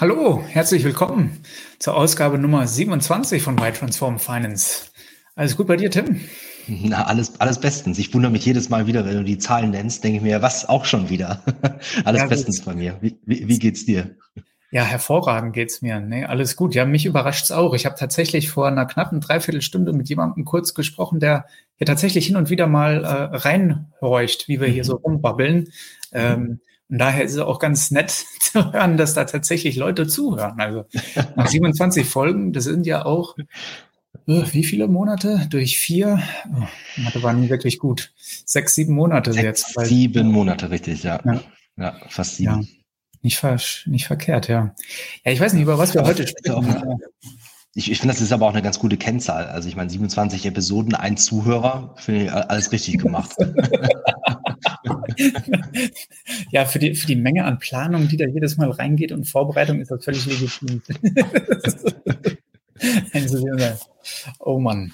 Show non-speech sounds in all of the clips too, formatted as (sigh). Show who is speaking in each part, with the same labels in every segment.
Speaker 1: Hallo, herzlich willkommen zur Ausgabe Nummer 27 von Y Transform Finance. Alles gut bei dir, Tim?
Speaker 2: Na, alles, alles bestens. Ich wundere mich jedes Mal wieder, wenn du die Zahlen nennst, denke ich mir, was auch schon wieder. (laughs) alles ja, bestens bei mir. Wie, wie, wie, geht's dir?
Speaker 1: Ja, hervorragend geht's mir. Nee, alles gut. Ja, mich überrascht's auch. Ich habe tatsächlich vor einer knappen Dreiviertelstunde mit jemandem kurz gesprochen, der hier tatsächlich hin und wieder mal äh, reinhorcht, wie wir hier so rumbabbeln. Ähm, und daher ist es auch ganz nett (laughs) zu hören, dass da tatsächlich Leute zuhören. Also nach (laughs) 27 Folgen, das sind ja auch äh, wie viele Monate? Durch vier? Oh, Mathe war nie wirklich gut. Sechs, sieben Monate
Speaker 2: Sechs,
Speaker 1: jetzt.
Speaker 2: Weil, sieben Monate, richtig, ja. Ja, ja fast sieben. Ja.
Speaker 1: Nicht, ver nicht verkehrt, ja. Ja, ich weiß nicht, über was wir heute
Speaker 2: sprechen. Ich, ich finde, das ist aber auch eine ganz gute Kennzahl. Also ich meine, 27 Episoden, ein Zuhörer, finde ich alles richtig gemacht. (laughs) (laughs)
Speaker 1: ja, für die, für die Menge an Planung, die da jedes Mal reingeht und Vorbereitung, ist das völlig legitim. (laughs) oh Mann.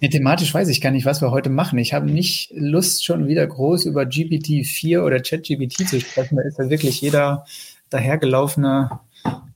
Speaker 1: Nee, thematisch weiß ich gar nicht, was wir heute machen. Ich habe nicht Lust, schon wieder groß über GPT-4 oder ChatGPT zu sprechen. Da ist ja wirklich jeder dahergelaufene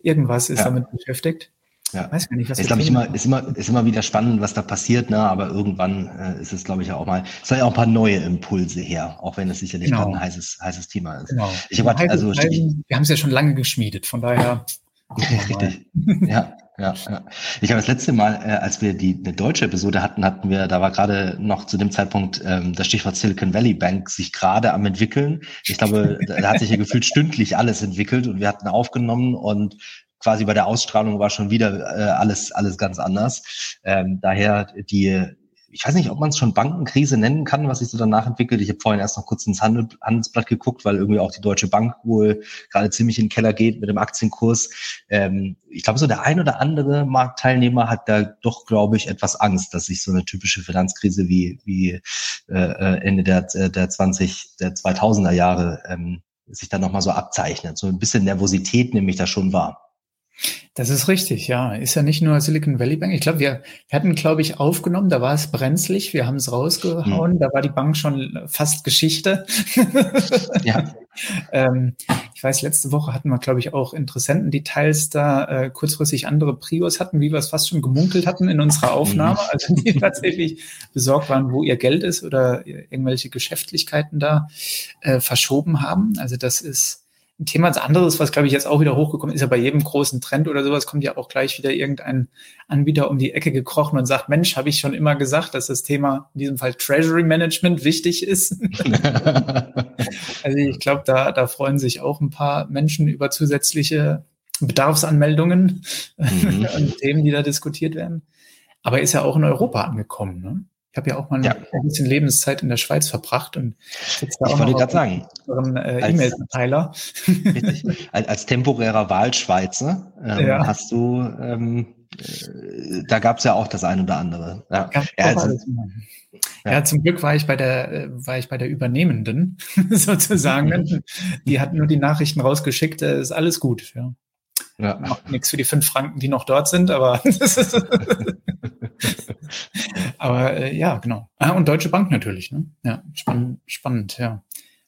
Speaker 1: irgendwas ist ja. damit beschäftigt.
Speaker 2: Ja. Weiß gar nicht, was ist, glaube ich, immer, ist, immer, ist immer wieder spannend, was da passiert, ne? aber irgendwann äh, ist es, glaube ich, auch mal, es soll ja auch ein paar neue Impulse her, auch wenn es sicherlich genau. ein heißes, heißes Thema ist. Genau.
Speaker 1: Ich hab, also, Heisen, wir haben es ja schon lange geschmiedet, von daher. (laughs)
Speaker 2: Richtig. ja, ja, ja. Ich habe das letzte Mal, äh, als wir die eine deutsche Episode hatten, hatten wir, da war gerade noch zu dem Zeitpunkt ähm, das Stichwort Silicon Valley Bank sich gerade am entwickeln. Ich glaube, da hat sich ja gefühlt stündlich alles entwickelt und wir hatten aufgenommen und quasi bei der Ausstrahlung war schon wieder äh, alles alles ganz anders. Ähm, daher die ich weiß nicht, ob man es schon Bankenkrise nennen kann, was sich so danach entwickelt. Ich habe vorhin erst noch kurz ins Handel, Handelsblatt geguckt, weil irgendwie auch die Deutsche Bank wohl gerade ziemlich in den Keller geht mit dem Aktienkurs. Ähm, ich glaube, so der ein oder andere Marktteilnehmer hat da doch, glaube ich, etwas Angst, dass sich so eine typische Finanzkrise wie, wie äh, Ende der, der 20, der 2000er Jahre ähm, sich dann nochmal so abzeichnet. So ein bisschen Nervosität nämlich da schon war.
Speaker 1: Das ist richtig, ja. Ist ja nicht nur Silicon Valley Bank. Ich glaube, wir, wir hatten, glaube ich, aufgenommen, da war es brenzlig, wir haben es rausgehauen, hm. da war die Bank schon fast Geschichte. ja. (laughs) ähm, ich weiß, letzte Woche hatten wir, glaube ich, auch Interessentendetails da äh, kurzfristig andere Prios hatten, wie wir es fast schon gemunkelt hatten in unserer Aufnahme, mhm. also die (laughs) tatsächlich besorgt waren, wo ihr Geld ist oder irgendwelche Geschäftlichkeiten da äh, verschoben haben. Also das ist ein Thema als anderes, was glaube ich jetzt auch wieder hochgekommen ist, ja bei jedem großen Trend oder sowas kommt ja auch gleich wieder irgendein Anbieter um die Ecke gekrochen und sagt, Mensch, habe ich schon immer gesagt, dass das Thema in diesem Fall Treasury Management wichtig ist. (laughs) (laughs) also ich glaube, da, da freuen sich auch ein paar Menschen über zusätzliche Bedarfsanmeldungen mhm. (laughs) und Themen, die da diskutiert werden. Aber ist ja auch in Europa angekommen. Ne? Ich habe ja auch mal ja. ein bisschen Lebenszeit in der Schweiz verbracht und
Speaker 2: ich wollte gerade sagen,
Speaker 1: äh, E-Mail-Verteiler.
Speaker 2: Als, als, temporärer Wahlschweizer ähm, ja. hast du, ähm, äh, da gab es ja auch das ein oder andere.
Speaker 1: Ja, ja, also, ja. zum Glück war ich bei der, äh, war ich bei der Übernehmenden (laughs) sozusagen. die hat nur die Nachrichten rausgeschickt, äh, ist alles gut. Ja. Ja. Nichts für die fünf Franken, die noch dort sind, aber (laughs) (laughs) Aber äh, ja, genau. Ah, und Deutsche Bank natürlich. Ne? Ja, spann spannend, ja.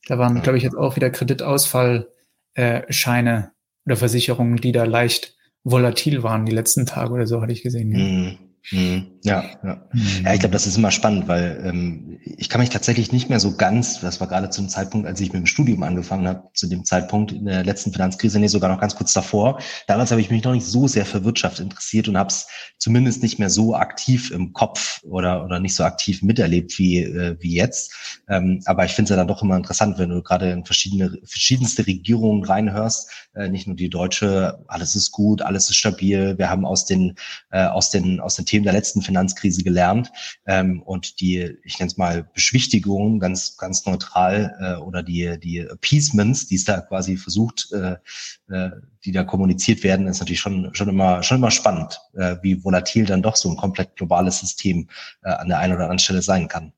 Speaker 1: Da waren, glaube ich, jetzt auch wieder Kreditausfallscheine oder Versicherungen, die da leicht volatil waren die letzten Tage oder so, hatte ich gesehen. Ja.
Speaker 2: Mhm. Mhm. Ja, ja. Ja, ich glaube, das ist immer spannend, weil ähm, ich kann mich tatsächlich nicht mehr so ganz, das war gerade zum Zeitpunkt, als ich mit dem Studium angefangen habe, zu dem Zeitpunkt in der letzten Finanzkrise, nee, sogar noch ganz kurz davor. Damals habe ich mich noch nicht so sehr für Wirtschaft interessiert und habe es zumindest nicht mehr so aktiv im Kopf oder, oder nicht so aktiv miterlebt wie, äh, wie jetzt. Ähm, aber ich finde es ja dann doch immer interessant, wenn du gerade in verschiedene, verschiedenste Regierungen reinhörst, äh, nicht nur die deutsche, alles ist gut, alles ist stabil, wir haben aus den, äh, aus den, aus den Themen der letzten Finanzkrise gelernt ähm, und die, ich nenne es mal Beschwichtigungen, ganz, ganz neutral äh, oder die, die Appeasements, die es da quasi versucht, äh, äh, die da kommuniziert werden, ist natürlich schon, schon immer, schon immer spannend, äh, wie volatil dann doch so ein komplett globales System äh, an der einen oder anderen Stelle sein kann.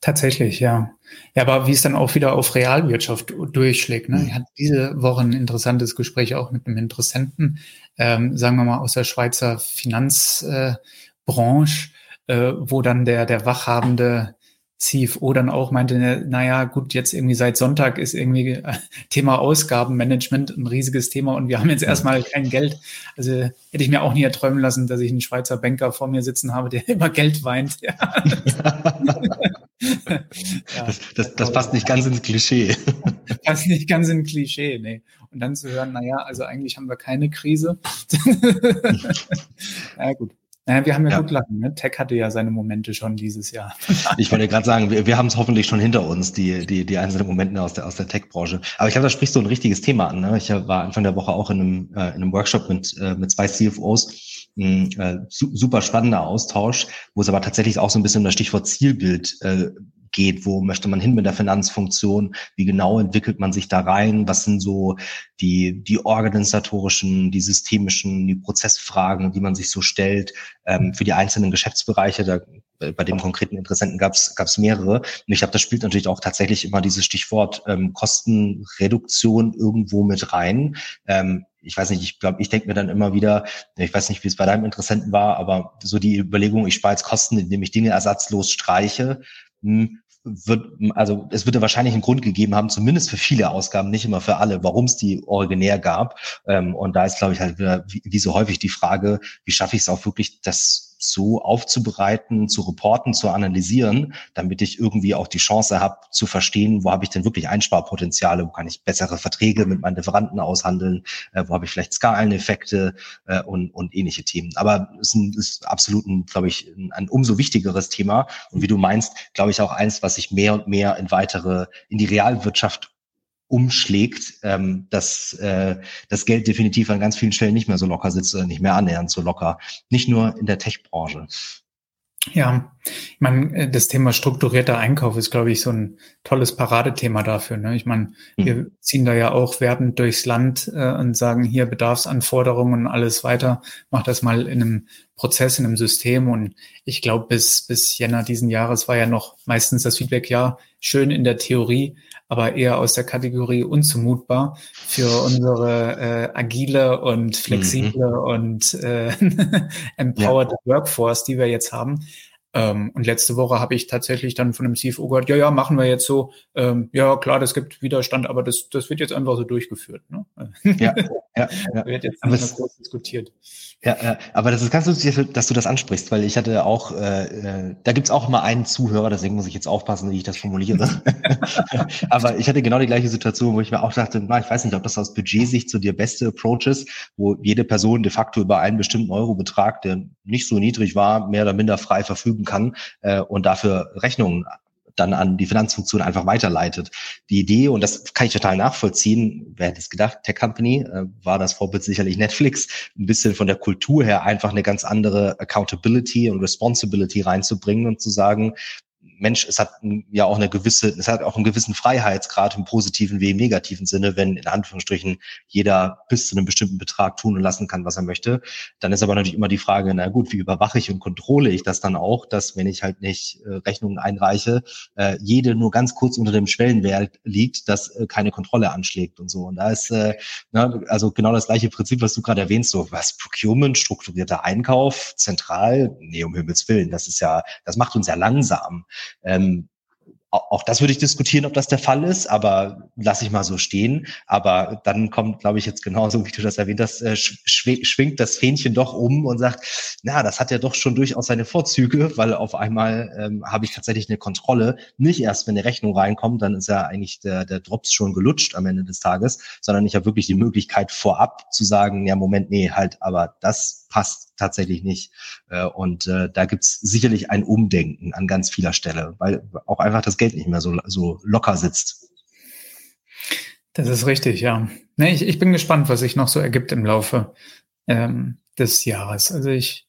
Speaker 1: Tatsächlich, ja. Ja, aber wie es dann auch wieder auf Realwirtschaft durchschlägt. Ne? Ich hatte diese Woche ein interessantes Gespräch auch mit einem Interessenten, ähm, sagen wir mal aus der Schweizer Finanzbranche, äh, äh, wo dann der, der wachhabende CFO dann auch meinte, naja, gut, jetzt irgendwie seit Sonntag ist irgendwie äh, Thema Ausgabenmanagement ein riesiges Thema und wir haben jetzt erstmal kein Geld. Also hätte ich mir auch nie erträumen lassen, dass ich einen Schweizer Banker vor mir sitzen habe, der (laughs) immer Geld weint. Ja, (laughs)
Speaker 2: das, das, das passt nicht ganz ins Klischee. (laughs)
Speaker 1: Passt nicht ganz ins Klischee, nee. Und dann zu hören, naja, also eigentlich haben wir keine Krise. (laughs) ja, gut. Naja, wir haben ja, ja. gut lachen. Ne? Tech hatte ja seine Momente schon dieses Jahr. (laughs)
Speaker 2: ich wollte gerade sagen, wir, wir haben es hoffentlich schon hinter uns, die, die, die einzelnen Momente aus der, aus der Tech-Branche. Aber ich glaube, da sprichst du ein richtiges Thema an. Ne? Ich war Anfang der Woche auch in einem, äh, in einem Workshop mit, äh, mit zwei CFOs. Ein äh, super spannender Austausch, wo es aber tatsächlich auch so ein bisschen um das Stichwort Zielbild äh, geht, wo möchte man hin mit der Finanzfunktion, wie genau entwickelt man sich da rein, was sind so die, die organisatorischen, die systemischen, die Prozessfragen, die man sich so stellt ähm, für die einzelnen Geschäftsbereiche. Da, bei dem konkreten Interessenten gab es mehrere. Und ich glaube, das spielt natürlich auch tatsächlich immer dieses Stichwort ähm, Kostenreduktion irgendwo mit rein. Ähm, ich weiß nicht, ich glaube, ich denke mir dann immer wieder, ich weiß nicht, wie es bei deinem Interessenten war, aber so die Überlegung, ich spare jetzt Kosten, indem ich Dinge ersatzlos streiche, wird, also es wird ja wahrscheinlich einen Grund gegeben haben, zumindest für viele Ausgaben, nicht immer für alle, warum es die originär gab. Ähm, und da ist, glaube ich, halt wieder, wie, so häufig die Frage, wie schaffe ich es auch wirklich, das so aufzubereiten, zu reporten, zu analysieren, damit ich irgendwie auch die Chance habe zu verstehen, wo habe ich denn wirklich Einsparpotenziale, wo kann ich bessere Verträge mit meinen Lieferanten aushandeln, äh, wo habe ich vielleicht Skaleneffekte äh, und, und ähnliche Themen. Aber es ist, ist absolut, glaube ich, ein, ein umso wichtigeres Thema und wie du meinst, glaube ich auch eins, was sich mehr und mehr in weitere, in die Realwirtschaft umschlägt, ähm, dass äh, das Geld definitiv an ganz vielen Stellen nicht mehr so locker sitzt oder nicht mehr annähernd so locker. Nicht nur in der Tech-Branche.
Speaker 1: Ja, ich meine, äh, das Thema strukturierter Einkauf ist, glaube ich, so ein tolles Paradethema dafür. Ne? Ich meine, mhm. wir ziehen da ja auch wertend durchs Land äh, und sagen hier Bedarfsanforderungen und alles weiter. Mach das mal in einem Prozess, in einem System. Und ich glaube, bis, bis Jänner diesen Jahres war ja noch meistens das Feedback, ja, schön in der Theorie, aber eher aus der Kategorie unzumutbar für unsere äh, agile und flexible mhm. und äh, (laughs) empowered ja. Workforce, die wir jetzt haben. Ähm, und letzte Woche habe ich tatsächlich dann von dem CFO gehört, ja, ja, machen wir jetzt so. Ähm, ja, klar, das gibt Widerstand, aber das, das wird jetzt einfach so durchgeführt. Ne? Ja, (laughs) ja, ja. wird jetzt mehr groß diskutiert.
Speaker 2: Ja, ja, aber das ist ganz lustig, dass du das ansprichst, weil ich hatte auch, äh, äh, da gibt's auch immer einen Zuhörer, deswegen muss ich jetzt aufpassen, wie ich das formuliere. (laughs) aber ich hatte genau die gleiche Situation, wo ich mir auch dachte, na, ich weiß nicht, ob das aus Budgetsicht so der beste Approach ist, wo jede Person de facto über einen bestimmten Eurobetrag, der nicht so niedrig war, mehr oder minder frei verfügen kann äh, und dafür Rechnungen dann an die Finanzfunktion einfach weiterleitet. Die Idee, und das kann ich total nachvollziehen, wer hätte es gedacht, Tech Company, äh, war das Vorbild sicherlich Netflix, ein bisschen von der Kultur her einfach eine ganz andere Accountability und Responsibility reinzubringen und zu sagen, Mensch, es hat ja auch eine gewisse, es hat auch einen gewissen Freiheitsgrad im positiven wie im negativen Sinne, wenn in Anführungsstrichen jeder bis zu einem bestimmten Betrag tun und lassen kann, was er möchte. Dann ist aber natürlich immer die Frage, na gut, wie überwache ich und kontrolle ich das dann auch, dass wenn ich halt nicht äh, Rechnungen einreiche, äh, jede nur ganz kurz unter dem Schwellenwert liegt, dass äh, keine Kontrolle anschlägt und so. Und da ist äh, na, also genau das gleiche Prinzip, was du gerade erwähnst, so was Procurement, strukturierter Einkauf, zentral, nee, um Himmels Willen, das ist ja, das macht uns ja langsam. Ähm, auch das würde ich diskutieren, ob das der Fall ist, aber lasse ich mal so stehen. Aber dann kommt, glaube ich, jetzt genauso, wie du das erwähnt hast, äh, schwingt das Fähnchen doch um und sagt, na, das hat ja doch schon durchaus seine Vorzüge, weil auf einmal ähm, habe ich tatsächlich eine Kontrolle. Nicht erst, wenn eine Rechnung reinkommt, dann ist ja eigentlich der, der Drops schon gelutscht am Ende des Tages, sondern ich habe wirklich die Möglichkeit vorab zu sagen, ja, Moment, nee, halt, aber das passt tatsächlich nicht. Äh, und äh, da gibt's sicherlich ein Umdenken an ganz vieler Stelle, weil auch einfach das Geld nicht mehr so, so locker sitzt.
Speaker 1: Das ist richtig, ja. Ich, ich bin gespannt, was sich noch so ergibt im Laufe ähm, des Jahres. Also ich,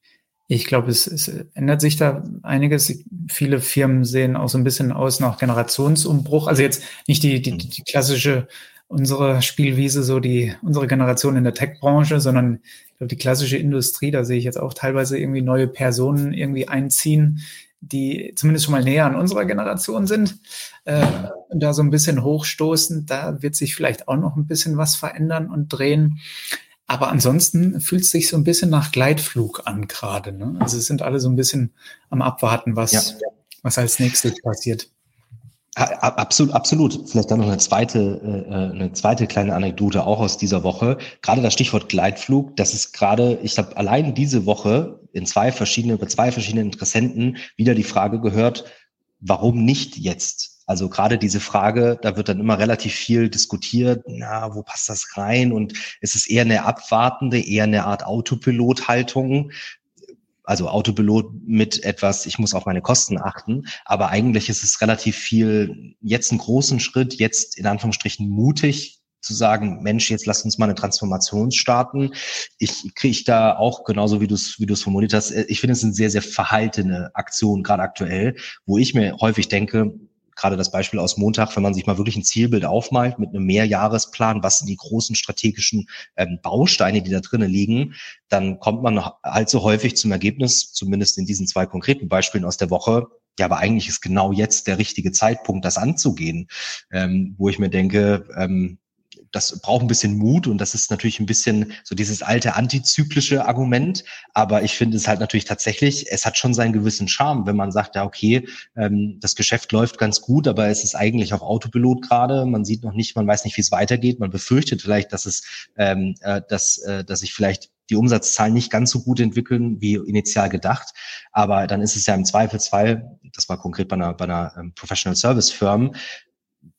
Speaker 1: ich glaube, es, es ändert sich da einiges. Viele Firmen sehen auch so ein bisschen aus nach Generationsumbruch. Also jetzt nicht die, die, die klassische unsere Spielwiese, so die, unsere Generation in der Tech-Branche, sondern glaube, die klassische Industrie, da sehe ich jetzt auch teilweise irgendwie neue Personen irgendwie einziehen, die zumindest schon mal näher an unserer Generation sind, äh, und da so ein bisschen hochstoßen. Da wird sich vielleicht auch noch ein bisschen was verändern und drehen. Aber ansonsten fühlt es sich so ein bisschen nach Gleitflug an gerade. Ne? Also es sind alle so ein bisschen am Abwarten, was, ja. was als nächstes passiert.
Speaker 2: Absolut, absolut. Vielleicht dann noch eine zweite, äh, äh, eine zweite kleine Anekdote auch aus dieser Woche. Gerade das Stichwort Gleitflug, das ist gerade, ich habe allein diese Woche in zwei verschiedene, bei zwei verschiedenen Interessenten wieder die Frage gehört, warum nicht jetzt? Also gerade diese Frage, da wird dann immer relativ viel diskutiert, na, wo passt das rein? Und es ist eher eine abwartende, eher eine Art Autopilot-Haltung also Autopilot mit etwas, ich muss auf meine Kosten achten, aber eigentlich ist es relativ viel, jetzt einen großen Schritt, jetzt in Anführungsstrichen mutig zu sagen, Mensch, jetzt lass uns mal eine Transformation starten. Ich kriege da auch genauso wie du es wie du es formuliert hast. Ich finde es eine sehr sehr verhaltene Aktion gerade aktuell, wo ich mir häufig denke, gerade das Beispiel aus Montag, wenn man sich mal wirklich ein Zielbild aufmalt mit einem Mehrjahresplan, was sind die großen strategischen ähm, Bausteine, die da drinnen liegen, dann kommt man allzu häufig zum Ergebnis, zumindest in diesen zwei konkreten Beispielen aus der Woche, ja, aber eigentlich ist genau jetzt der richtige Zeitpunkt, das anzugehen, ähm, wo ich mir denke, ähm, das braucht ein bisschen Mut und das ist natürlich ein bisschen so dieses alte antizyklische Argument. Aber ich finde es halt natürlich tatsächlich, es hat schon seinen gewissen Charme, wenn man sagt, ja, okay, ähm, das Geschäft läuft ganz gut, aber es ist eigentlich auf Autopilot gerade. Man sieht noch nicht, man weiß nicht, wie es weitergeht. Man befürchtet vielleicht, dass es, ähm, äh, dass, äh, dass sich vielleicht die Umsatzzahlen nicht ganz so gut entwickeln wie initial gedacht. Aber dann ist es ja im Zweifelsfall, das war konkret bei einer, bei einer ähm, Professional Service Firm,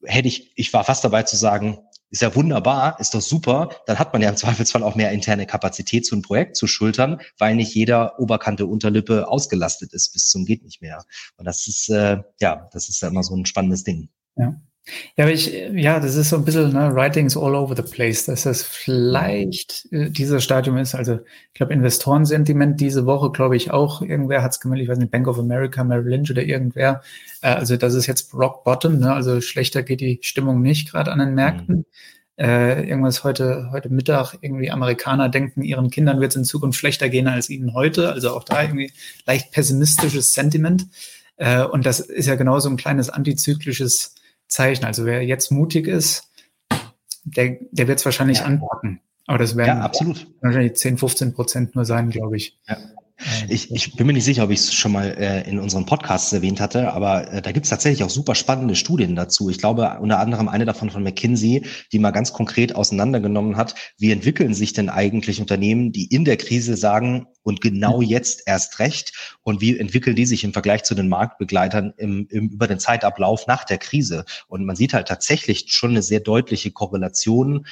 Speaker 2: hätte ich, ich war fast dabei zu sagen, ist ja wunderbar, ist doch super. Dann hat man ja im Zweifelsfall auch mehr interne Kapazität, so ein Projekt zu schultern, weil nicht jeder Oberkante, Unterlippe ausgelastet ist bis zum geht nicht mehr. Und das ist, äh, ja, das ist ja immer so ein spannendes Ding.
Speaker 1: Ja. Ja, aber ich, ja, das ist so ein bisschen, ne, Writings all over the place, dass das vielleicht äh, dieses Stadium ist. Also ich glaube, Investorensentiment diese Woche, glaube ich, auch, irgendwer hat es gemeldet, ich weiß nicht, Bank of America, Merrill Lynch oder irgendwer. Äh, also das ist jetzt Rock Bottom, ne? also schlechter geht die Stimmung nicht gerade an den Märkten. Mhm. Äh, irgendwas heute, heute Mittag, irgendwie Amerikaner denken, ihren Kindern wird es in Zukunft schlechter gehen als ihnen heute. Also auch da irgendwie leicht pessimistisches Sentiment. Äh, und das ist ja genauso ein kleines antizyklisches Zeichen. Also wer jetzt mutig ist, der, der wird es wahrscheinlich ja. anpacken. Aber das werden ja, absolut. wahrscheinlich 10, 15 Prozent nur sein, glaube ich.
Speaker 2: Ja. Ich, ich bin mir nicht sicher, ob ich es schon mal äh, in unseren Podcasts erwähnt hatte, aber äh, da gibt es tatsächlich auch super spannende Studien dazu. Ich glaube unter anderem eine davon von McKinsey, die mal ganz konkret auseinandergenommen hat, wie entwickeln sich denn eigentlich Unternehmen, die in der Krise sagen und genau mhm. jetzt erst recht und wie entwickeln die sich im Vergleich zu den Marktbegleitern im, im, über den Zeitablauf nach der Krise. Und man sieht halt tatsächlich schon eine sehr deutliche Korrelation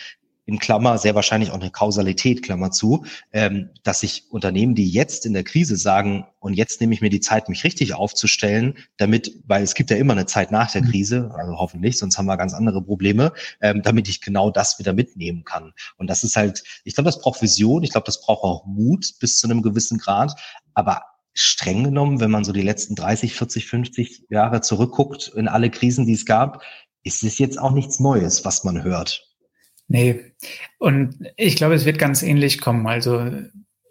Speaker 2: in Klammer sehr wahrscheinlich auch eine Kausalität, Klammer zu, ähm, dass sich Unternehmen, die jetzt in der Krise sagen, und jetzt nehme ich mir die Zeit, mich richtig aufzustellen, damit, weil es gibt ja immer eine Zeit nach der mhm. Krise, also hoffentlich, sonst haben wir ganz andere Probleme, ähm, damit ich genau das wieder mitnehmen kann. Und das ist halt, ich glaube, das braucht Vision, ich glaube, das braucht auch Mut bis zu einem gewissen Grad, aber streng genommen, wenn man so die letzten 30, 40, 50 Jahre zurückguckt in alle Krisen, die es gab, ist es jetzt auch nichts Neues, was man hört.
Speaker 1: Nee. Und ich glaube, es wird ganz ähnlich kommen. Also,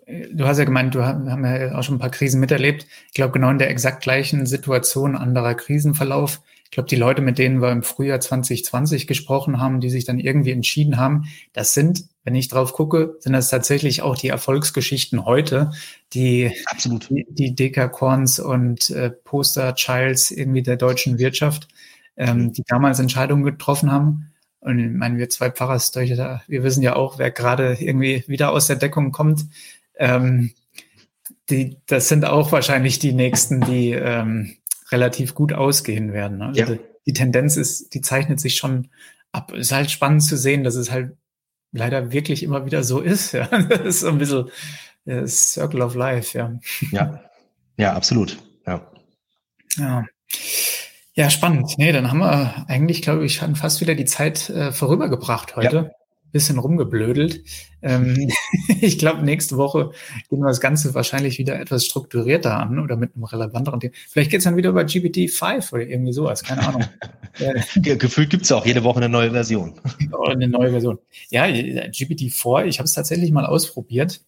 Speaker 1: du hast ja gemeint, du haben ja auch schon ein paar Krisen miterlebt. Ich glaube, genau in der exakt gleichen Situation, anderer Krisenverlauf. Ich glaube, die Leute, mit denen wir im Frühjahr 2020 gesprochen haben, die sich dann irgendwie entschieden haben, das sind, wenn ich drauf gucke, sind das tatsächlich auch die Erfolgsgeschichten heute, die, Absolut. die, die Dekacorns und äh, Poster Childs irgendwie der deutschen Wirtschaft, ähm, die damals Entscheidungen getroffen haben und ich meine, wir zwei Pfarrerstöchter, wir wissen ja auch, wer gerade irgendwie wieder aus der Deckung kommt. Ähm, die, das sind auch wahrscheinlich die nächsten, die ähm, relativ gut ausgehen werden. Ne? Also ja. die, die Tendenz ist, die zeichnet sich schon ab. Ist halt spannend zu sehen, dass es halt leider wirklich immer wieder so ist. (laughs) Ja? Das ist so ein bisschen das Circle of Life, ja.
Speaker 2: Ja, ja, absolut. Ja.
Speaker 1: Ja. Ja, spannend. Nee, dann haben wir eigentlich, glaube ich, schon fast wieder die Zeit äh, vorübergebracht heute. Ja. Bisschen rumgeblödelt. Ähm, (laughs) ich glaube, nächste Woche gehen wir das Ganze wahrscheinlich wieder etwas strukturierter an oder mit einem relevanteren Thema. Vielleicht geht es dann wieder über GPT-5 oder irgendwie sowas, keine Ahnung. (laughs)
Speaker 2: Gefühlt gibt es auch jede Woche eine neue Version. (laughs)
Speaker 1: Oder eine neue Version. Ja, GPT-4, ich habe es tatsächlich mal ausprobiert.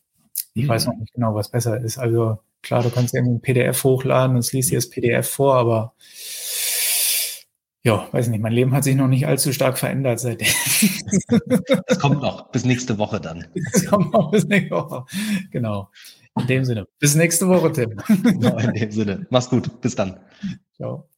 Speaker 1: Ich mhm. weiß noch nicht genau, was besser ist. Also klar, du kannst irgendwie ein PDF hochladen und es liest dir das PDF vor, aber ja, weiß nicht, mein Leben hat sich noch nicht allzu stark verändert seitdem. (laughs)
Speaker 2: Es kommt noch bis nächste Woche dann.
Speaker 1: Es kommt noch bis nächste Woche. Genau. In dem Sinne. Bis nächste Woche, Tim.
Speaker 2: Genau, in dem Sinne. Mach's gut. Bis dann. Ciao.